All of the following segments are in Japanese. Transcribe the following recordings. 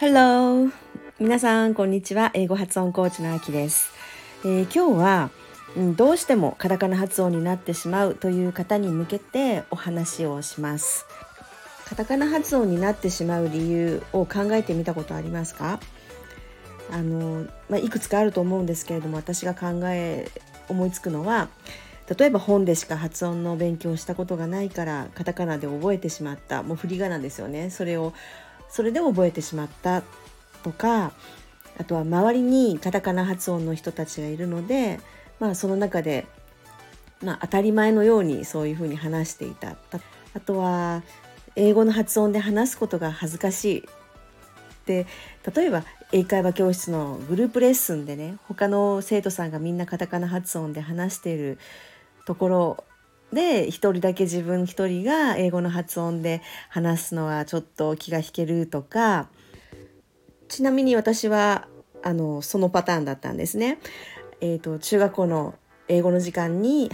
Hello! 皆さん、こんにちは。英語発音コーチのあきです。えー、今日は、うん、どうしてもカタカナ発音になってしまうという方に向けてお話をします。カタカナ発音になってしまう理由を考えてみたことありますか？あの、まあ、いくつかあると思うんですけれども私が考え思いつくのは例えば本でしか発音の勉強したことがないからカタカナで覚えてしまったもう振り仮名ですよね。それをそれで覚えてしまったとかあとは周りにカタカナ発音の人たちがいるので、まあ、その中で、まあ、当たり前のようにそういうふうに話していた。あとは英語の発音で話すことが恥ずかしい。で例えば英会話教室のグループレッスンでね他の生徒さんがみんなカタカナ発音で話しているところで一人だけ自分一人が英語の発音で話すのはちょっと気が引けるとかちなみに私はあのそのパターンだったんですね。えーと、中学校の英語の時間に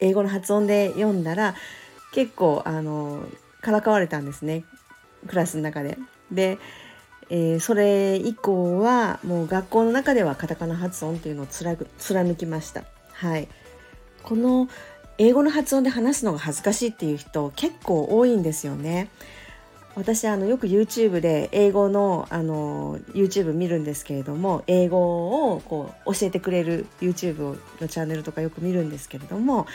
英語の発音で読んだら結構あのからかわれたんですねクラスの中で。で、えー、それ以降はもう学校の中ではカタカナ発音っていうのを貫きました。はい、この英語の発音で話すのが恥ずかしいっていう人結構多いんですよね。私あのよく YouTube で英語のあの YouTube 見るんですけれども英語をこう教えてくれる YouTube のチャンネルとかよく見るんですけれども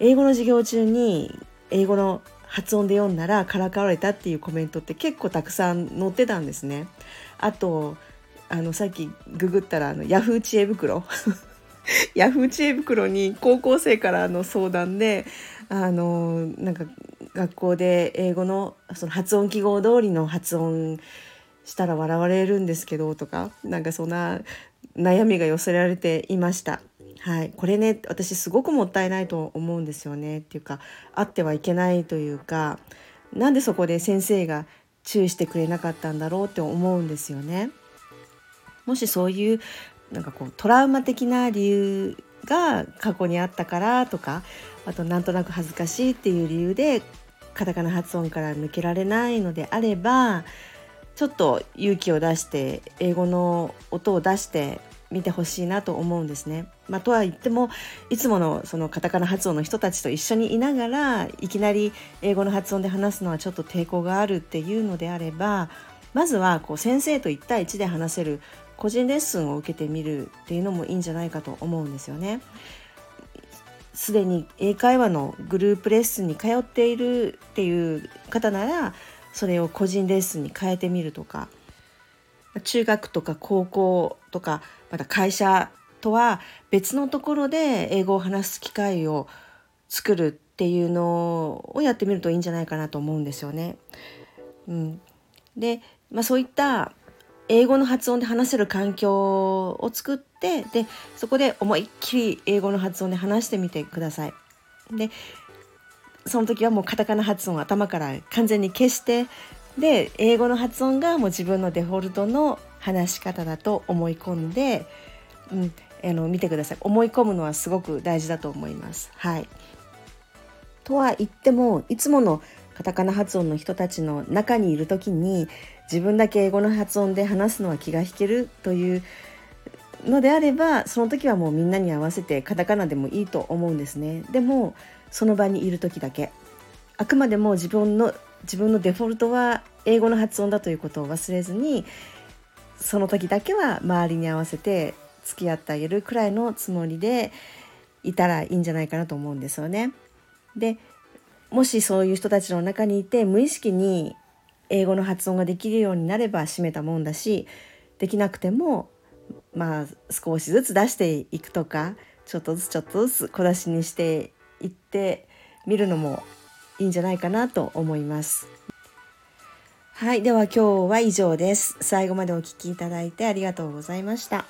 英語の授業中に英語の発音で読んだらからかわれたっていうコメントって結構たくさん載ってたんですね。あとあのさっきググったらあのヤフー知恵袋 ヤフー知恵袋に高校生からの相談であのなんか学校で英語のその発音記号通りの発音したら笑われるんですけどとかなんかそんな悩みが寄せられていました。はい、これね私すごくもったいないと思うんですよねっていうかあってはいけないというかなんでそこで先生が注意してくれなかったんだろうって思うんですよね。もしそういうなんかこうトラウマ的な理由が過去にあったからとかあとなんとなく恥ずかしいっていう理由でカタカナ発音から抜けられないのであればちょっと勇気を出して英語の音を出してみてほしいなと思うんですね。まあ、とは言ってもいつものそのカタカナ発音の人たちと一緒にいながらいきなり英語の発音で話すのはちょっと抵抗があるっていうのであればまずはこう先生と1対1で話せる個人レッスンを受けてみるっていうのもいいんじゃないかと思うんですよね。すでに英会話のグループレッスンに通っているっていう方ならそれを個人レッスンに変えてみるとか中学とか高校とかまた会社とは別のところで英語を話す機会を作るっていうのをやってみるといいんじゃないかなと思うんですよね。うん、で、まあ、そういった英語の発音で話せる環境を作ってでそこで思いっきり英語の発音で話してみてください。でその時はもうカタカナ発音を頭から完全に消してで英語の発音がもう自分のデフォルトの話し方だと思い込んで、うん、あの見てください思い込むのはすごく大事だと思います。はい、とは言ってもいつものカタカナ発音の人たちの中にいる時に自分だけ英語の発音で話すのは気が引けるというのであればその時はもうみんなに合わせてカタカナでもいいと思うんですねでもその場にいる時だけあくまでも自分の自分のデフォルトは英語の発音だということを忘れずにその時だけは周りに合わせて付き合ってあげるくらいのつもりでいたらいいんじゃないかなと思うんですよね。でもしそういう人たちの中にいて無意識に英語の発音ができるようになれば閉めたもんだしできなくてもまあ少しずつ出していくとかちょっとずつちょっとずつ小出しにしていってみるのもいいんじゃないかなと思います。はい。では今日は以上です。最後までお聴きいただいてありがとうございました。